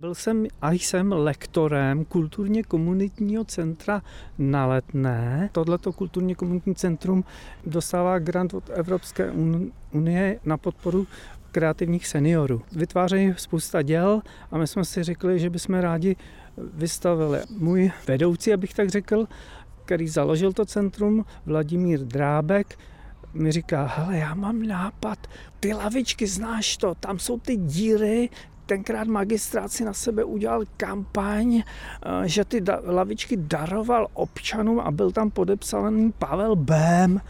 Byl jsem a jsem lektorem kulturně komunitního centra na Letné. Tohleto kulturně komunitní centrum dostává grant od Evropské unie na podporu kreativních seniorů. Vytvářejí spousta děl a my jsme si řekli, že bychom rádi vystavili. Můj vedoucí, abych tak řekl, který založil to centrum, Vladimír Drábek, mi říká, hele, já mám nápad, ty lavičky, znáš to, tam jsou ty díry, tenkrát magistrát si na sebe udělal kampaň, eh, že ty lavičky daroval občanům a byl tam podepsaný Pavel Bém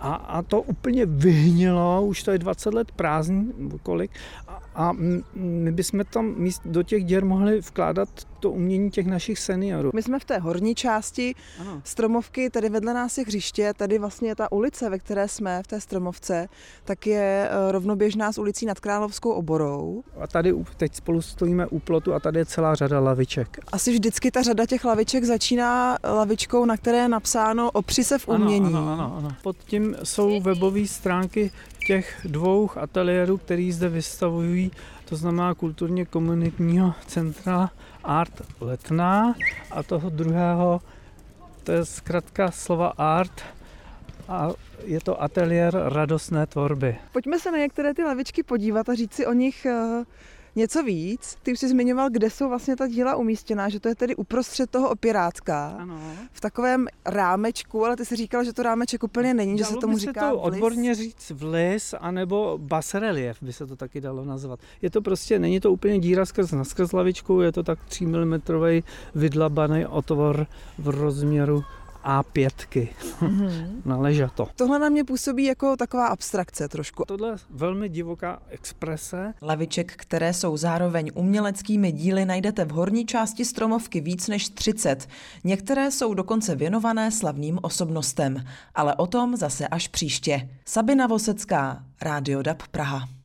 a, a to úplně vyhnilo, už to je 20 let prázdný, kolik, a, a my bychom tam míst do těch děr mohli vkládat to umění těch našich seniorů. My jsme v té horní části ano. stromovky, tady vedle nás je hřiště, tady vlastně ta ulice, ve které jsme, v té stromovce, tak je eh, rovnoběžná s ulicí nad Královskou oborou. A tady teď spolu stojíme u plotu a tady je celá řada laviček. Asi vždycky ta řada těch laviček začíná lavičkou, na které je napsáno opři se v umění. Ano, ano, ano, ano. Pod tím jsou webové stránky těch dvou ateliérů, který zde vystavují, to znamená kulturně komunitního centra Art Letná a toho druhého, to je zkrátka slova art a je to ateliér radostné tvorby. Pojďme se na některé ty lavičky podívat a říct si o nich eh, něco víc. Ty už jsi zmiňoval, kde jsou vlastně ta díla umístěná, že to je tedy uprostřed toho opěrátka. Ano. V takovém rámečku, ale ty jsi říkal, že to rámeček úplně není, dalo že se tomu by říká se to vlis. odborně říct vlis, anebo basrelief by se to taky dalo nazvat. Je to prostě, není to úplně díra skrz na skrz lavičku, je to tak 3 mm vydlabaný otvor v rozměru a5 mm-hmm. na ležato. Tohle na mě působí jako taková abstrakce trošku. Tohle je velmi divoká exprese. Laviček, které jsou zároveň uměleckými díly, najdete v horní části stromovky víc než 30. Některé jsou dokonce věnované slavným osobnostem, ale o tom zase až příště. Sabina Vosecká, Rádio DAB Praha.